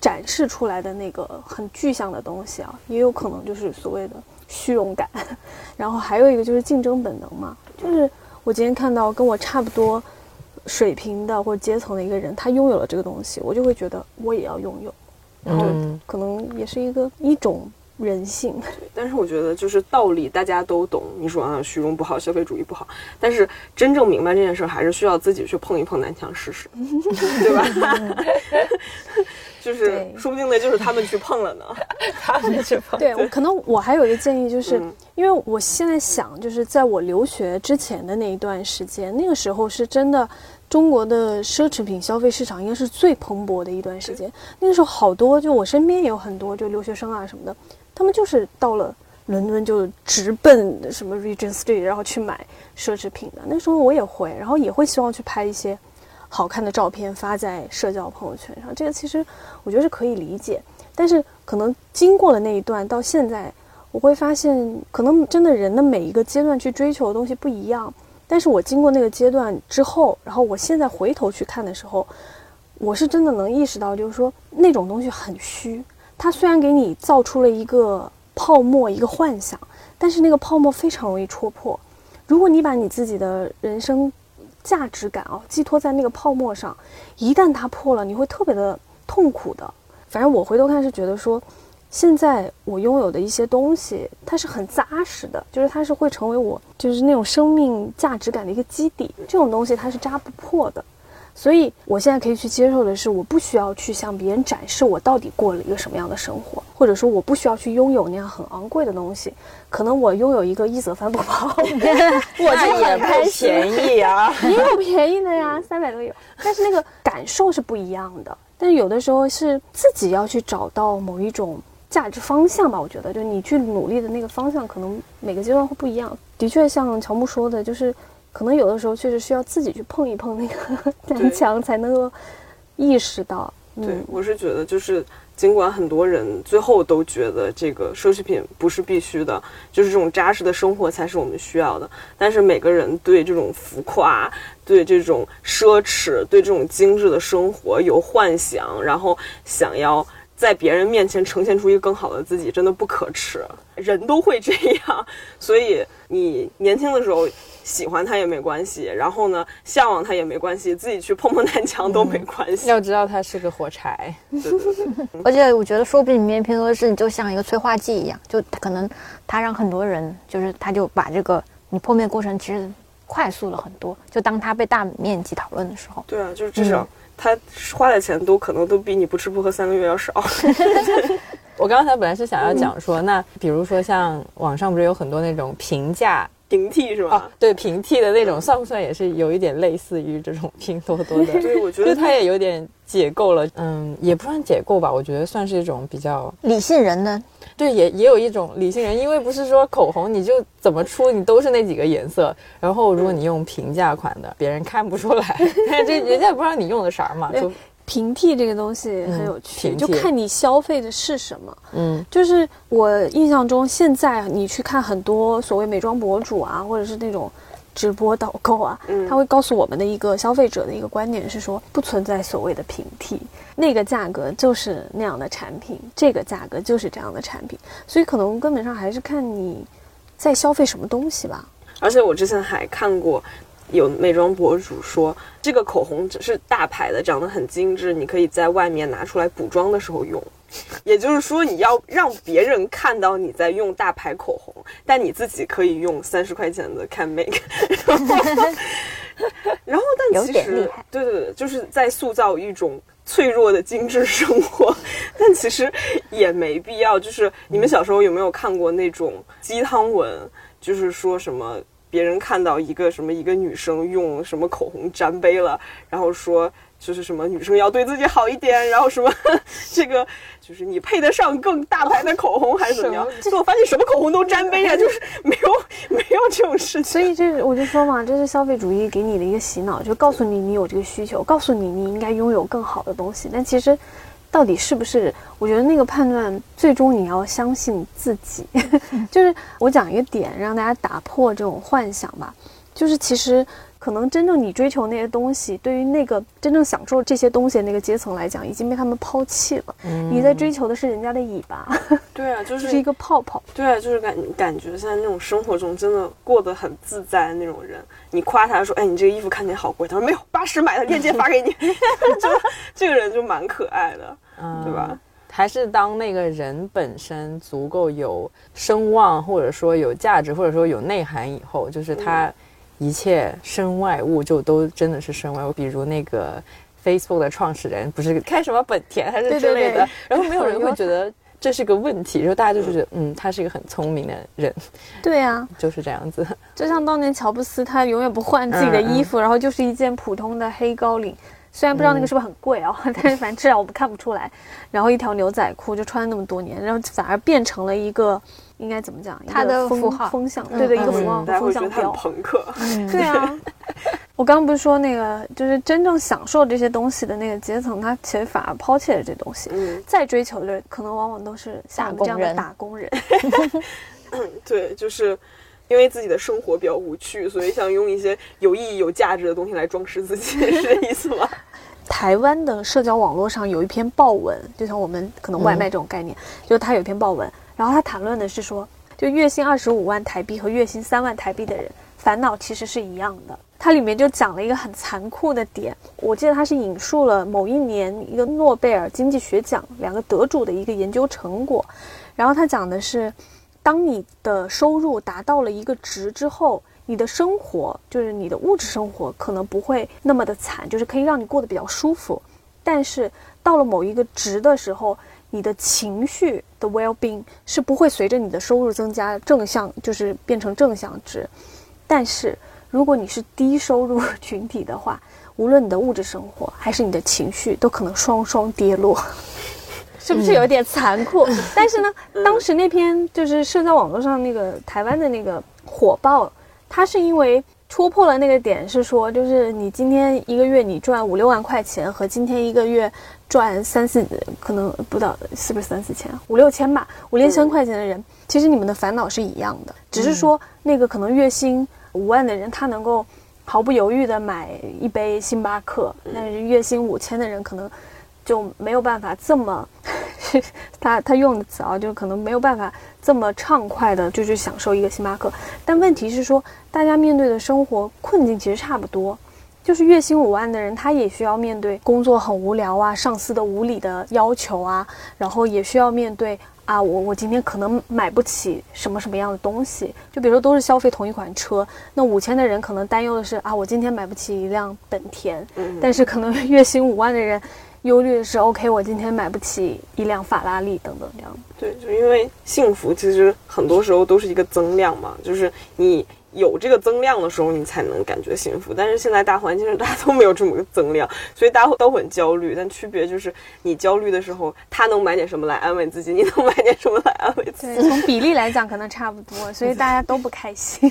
展示出来的那个很具象的东西啊，也有可能就是所谓的虚荣感。[LAUGHS] 然后还有一个就是竞争本能嘛，就是我今天看到跟我差不多水平的或者阶层的一个人，他拥有了这个东西，我就会觉得我也要拥有，然后嗯可能也是一个一种人性。但是我觉得就是道理大家都懂，你说啊虚荣不好，消费主义不好，但是真正明白这件事儿，还是需要自己去碰一碰南墙试试，[LAUGHS] 对吧？[LAUGHS] 就是说不定那就是他们去碰了呢。[LAUGHS] 他们去碰？对，我可能我还有一个建议，就是、嗯因为我现在想，就是在我留学之前的那一段时间，那个时候是真的中国的奢侈品消费市场应该是最蓬勃的一段时间。那个时候好多，就我身边也有很多就留学生啊什么的，他们就是到了伦敦就直奔什么 Regent Street，然后去买奢侈品的。那时候我也会，然后也会希望去拍一些好看的照片发在社交朋友圈上。这个其实我觉得是可以理解，但是可能经过了那一段到现在，我会发现，可能真的人的每一个阶段去追求的东西不一样。但是我经过那个阶段之后，然后我现在回头去看的时候，我是真的能意识到，就是说那种东西很虚。它虽然给你造出了一个泡沫、一个幻想，但是那个泡沫非常容易戳破。如果你把你自己的人生价值感啊寄托在那个泡沫上，一旦它破了，你会特别的痛苦的。反正我回头看是觉得说，现在我拥有的一些东西，它是很扎实的，就是它是会成为我就是那种生命价值感的一个基底。这种东西它是扎不破的，所以我现在可以去接受的是，我不需要去向别人展示我到底过了一个什么样的生活，或者说我不需要去拥有那样很昂贵的东西。可能我拥有一个一泽帆布包，[LAUGHS] 我就很开心。宜啊。[LAUGHS] 也有便宜的呀，三百都有，但是那个感受是不一样的。但是有的时候是自己要去找到某一种价值方向吧。我觉得，就你去努力的那个方向，可能每个阶段会不一样。的确，像乔木说的，就是可能有的时候确实需要自己去碰一碰那个 [LAUGHS] 南墙，才能够意识到。对，我是觉得就是。尽管很多人最后都觉得这个奢侈品不是必须的，就是这种扎实的生活才是我们需要的。但是每个人对这种浮夸、对这种奢侈、对这种精致的生活有幻想，然后想要在别人面前呈现出一个更好的自己，真的不可耻。人都会这样，[LAUGHS] 所以你年轻的时候。喜欢他也没关系，然后呢，向往他也没关系，自己去碰碰南墙都没关系。要知道他是个火柴，[LAUGHS] 而且我觉得说不定里面拼多多是你就像一个催化剂一样，就可能他让很多人就是他就把这个你破灭过程其实快速了很多。就当他被大面积讨论的时候，对啊，就是至少他花的钱都可能都比你不吃不喝三个月要少。[LAUGHS] 我刚才本来是想要讲说，那比如说像网上不是有很多那种平价。平替是吧？对，平替的那种算不算也是有一点类似于这种拼多多的？对，我觉得 [LAUGHS] 它也有点解构了。嗯，也不算解构吧，我觉得算是一种比较理性人的。对，也也有一种理性人，因为不是说口红你就怎么出你都是那几个颜色，然后如果你用平价款的，别人看不出来，[LAUGHS] 这人家不知道你用的啥嘛。就平替这个东西很有趣，就看你消费的是什么。嗯，就是我印象中，现在你去看很多所谓美妆博主啊，或者是那种直播导购啊，他会告诉我们的一个消费者的一个观点是说，不存在所谓的平替，那个价格就是那样的产品，这个价格就是这样的产品，所以可能根本上还是看你在消费什么东西吧。而且我之前还看过。有美妆博主说，这个口红只是大牌的，长得很精致，你可以在外面拿出来补妆的时候用。也就是说，你要让别人看到你在用大牌口红，但你自己可以用三十块钱的 Can Make。然后，[LAUGHS] 但其实，对对对，就是在塑造一种脆弱的精致生活。但其实也没必要。就是你们小时候有没有看过那种鸡汤文？就是说什么？别人看到一个什么一个女生用什么口红沾杯了，然后说就是什么女生要对自己好一点，然后什么 [LAUGHS] 这个就是你配得上更大牌的口红还是怎么样？结果发现什么口红都沾杯啊，就是没有 [LAUGHS] 没有这种事情。所以这我就说嘛，这是消费主义给你的一个洗脑，就告诉你你有这个需求，告诉你你应该拥有更好的东西，但其实。到底是不是？我觉得那个判断最终你要相信自己。[LAUGHS] 就是我讲一个点，让大家打破这种幻想吧。就是其实。可能真正你追求那些东西，对于那个真正享受这些东西的那个阶层来讲，已经被他们抛弃了。你在追求的是人家的尾巴。[LAUGHS] 对啊，就是一个泡泡。对啊，就是感感觉现在那种生活中真的过得很自在的那种人。你夸他说：“哎，你这个衣服看起来好贵。”他说：“没有，八十买的，链接发给你。” [LAUGHS] 就这个人就蛮可爱的，对吧？还是当那个人本身足够有声望，或者说有价值，或者说有内涵以后，就是他。一切身外物就都真的是身外物，比如那个 Facebook 的创始人不是开什么本田还是之类的，然后没有人会觉得这是个问题，然后大家就是觉得 [LAUGHS] 嗯，他是一个很聪明的人。对呀，就是这样子。就像当年乔布斯，他永远不换自己的衣服，然后就是一件普通的黑高领，虽然不知道那个是不是很贵啊，[LAUGHS] 但是反正至少我们看不出来。然后一条牛仔裤就穿了那么多年，然后反而变成了一个。应该怎么讲？他的符号风向，对对，一个符号风向标。朋克，对啊。[LAUGHS] 我刚刚不是说那个，就是真正享受这些东西的那个阶层，他其实反而抛弃了这东西。嗯。再追求的，可能往往都是像这样的打工人。嗯，[LAUGHS] 对，就是因为自己的生活比较无趣，所以想用一些有意义、有价值的东西来装饰自己，[LAUGHS] 是这意思吗？台湾的社交网络上有一篇报文，就像我们可能外卖这种概念，就是他有一篇报文。然后他谈论的是说，就月薪二十五万台币和月薪三万台币的人，烦恼其实是一样的。它里面就讲了一个很残酷的点，我记得他是引述了某一年一个诺贝尔经济学奖两个得主的一个研究成果，然后他讲的是，当你的收入达到了一个值之后，你的生活就是你的物质生活可能不会那么的惨，就是可以让你过得比较舒服，但是到了某一个值的时候。你的情绪的 well being 是不会随着你的收入增加正向，就是变成正向值。但是如果你是低收入群体的话，[LAUGHS] 无论你的物质生活还是你的情绪，都可能双双跌落。[LAUGHS] 是不是有点残酷？但是呢，当时那篇就是社交网络上那个台湾的那个火爆，它是因为戳破了那个点，是说就是你今天一个月你赚五六万块钱和今天一个月赚三四，可能不到是不是三四千，五六千吧，五六千块钱的人，其实你们的烦恼是一样的，只是说那个可能月薪五万的人，他能够。毫不犹豫的买一杯星巴克，但是月薪五千的人可能就没有办法这么，他他用的词啊，就可能没有办法这么畅快的就去享受一个星巴克。但问题是说，大家面对的生活困境其实差不多，就是月薪五万的人，他也需要面对工作很无聊啊，上司的无理的要求啊，然后也需要面对。啊，我我今天可能买不起什么什么样的东西，就比如说都是消费同一款车，那五千的人可能担忧的是啊，我今天买不起一辆本田，但是可能月薪五万的人忧虑的是，OK，我今天买不起一辆法拉利等等这样。对，就因为幸福其实很多时候都是一个增量嘛，就是你。有这个增量的时候，你才能感觉幸福。但是现在大环境上，大家都没有这么个增量，所以大家都很焦虑。但区别就是，你焦虑的时候，他能买点什么来安慰自己，你能买点什么来安慰自己。[LAUGHS] 对，从比例来讲，可能差不多，所以大家都不开心。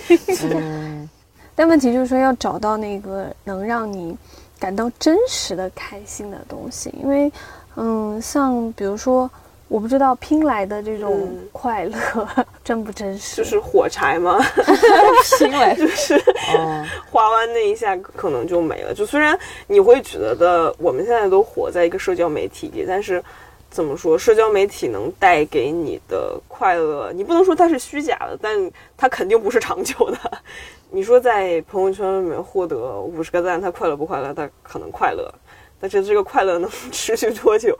[LAUGHS] 但问题就是说，要找到那个能让你感到真实的开心的东西，因为，嗯，像比如说。我不知道拼来的这种快乐 [LAUGHS] 真不真实，就是火柴吗？[LAUGHS] 拼来就是，花完那一下可能就没了。就虽然你会觉得我们现在都活在一个社交媒体里，但是怎么说，社交媒体能带给你的快乐，你不能说它是虚假的，但它肯定不是长久的。[LAUGHS] 你说在朋友圈里面获得五十个赞，他快乐不快乐？他可能快乐，但是这个快乐能持续多久？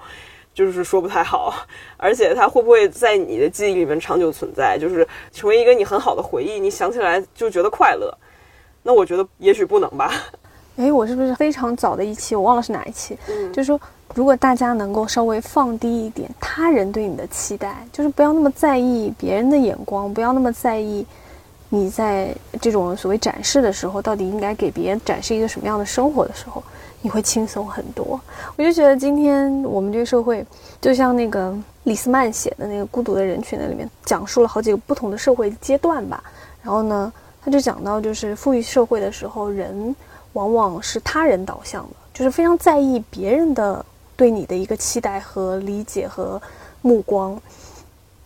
就是说不太好，而且它会不会在你的记忆里面长久存在，就是成为一个你很好的回忆，你想起来就觉得快乐？那我觉得也许不能吧。哎，我是不是非常早的一期，我忘了是哪一期？嗯，就是说，如果大家能够稍微放低一点他人对你的期待，就是不要那么在意别人的眼光，不要那么在意你在这种所谓展示的时候，到底应该给别人展示一个什么样的生活的时候。你会轻松很多，我就觉得今天我们这个社会，就像那个李斯曼写的那个《孤独的人群》的里面，讲述了好几个不同的社会阶段吧。然后呢，他就讲到，就是富裕社会的时候，人往往是他人导向的，就是非常在意别人的对你的一个期待和理解和目光。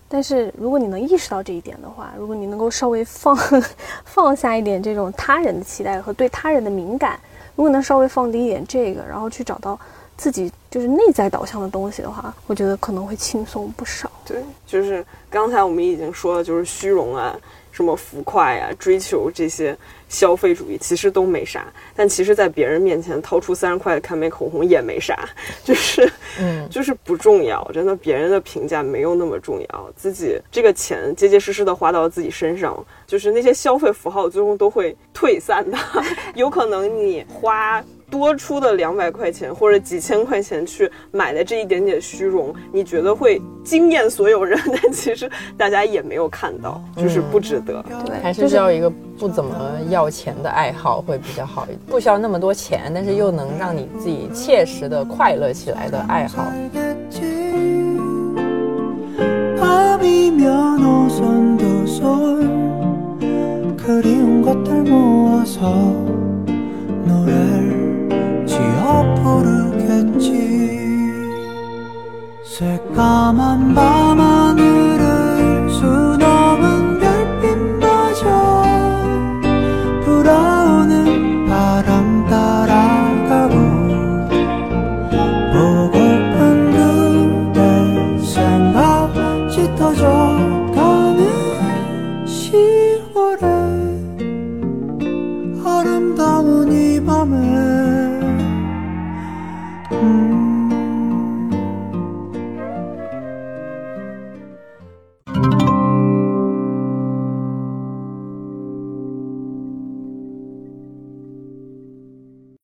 但是如果你能意识到这一点的话，如果你能够稍微放 [LAUGHS] 放下一点这种他人的期待和对他人的敏感。如果能稍微放低一点这个，然后去找到自己就是内在导向的东西的话，我觉得可能会轻松不少。对，就是刚才我们已经说了，就是虚荣啊，什么浮夸呀，追求这些消费主义，其实都没啥。但其实，在别人面前掏出三十块的看美口红也没啥，就是，嗯，[LAUGHS] 就是不重要。真的，别人的评价没有那么重要，自己这个钱结结实实的花到自己身上。就是那些消费符号最终都会退散的，[LAUGHS] 有可能你花多出的两百块钱或者几千块钱去买的这一点点虚荣，你觉得会惊艳所有人，但其实大家也没有看到，[LAUGHS] 就是不值得。对，还是需要一个不怎么要钱的爱好会比较好一点，不需要那么多钱，但是又能让你自己切实的快乐起来的爱好。 그리운 것들 모아서 노래를 지어 부르겠지. 새까만 밤하늘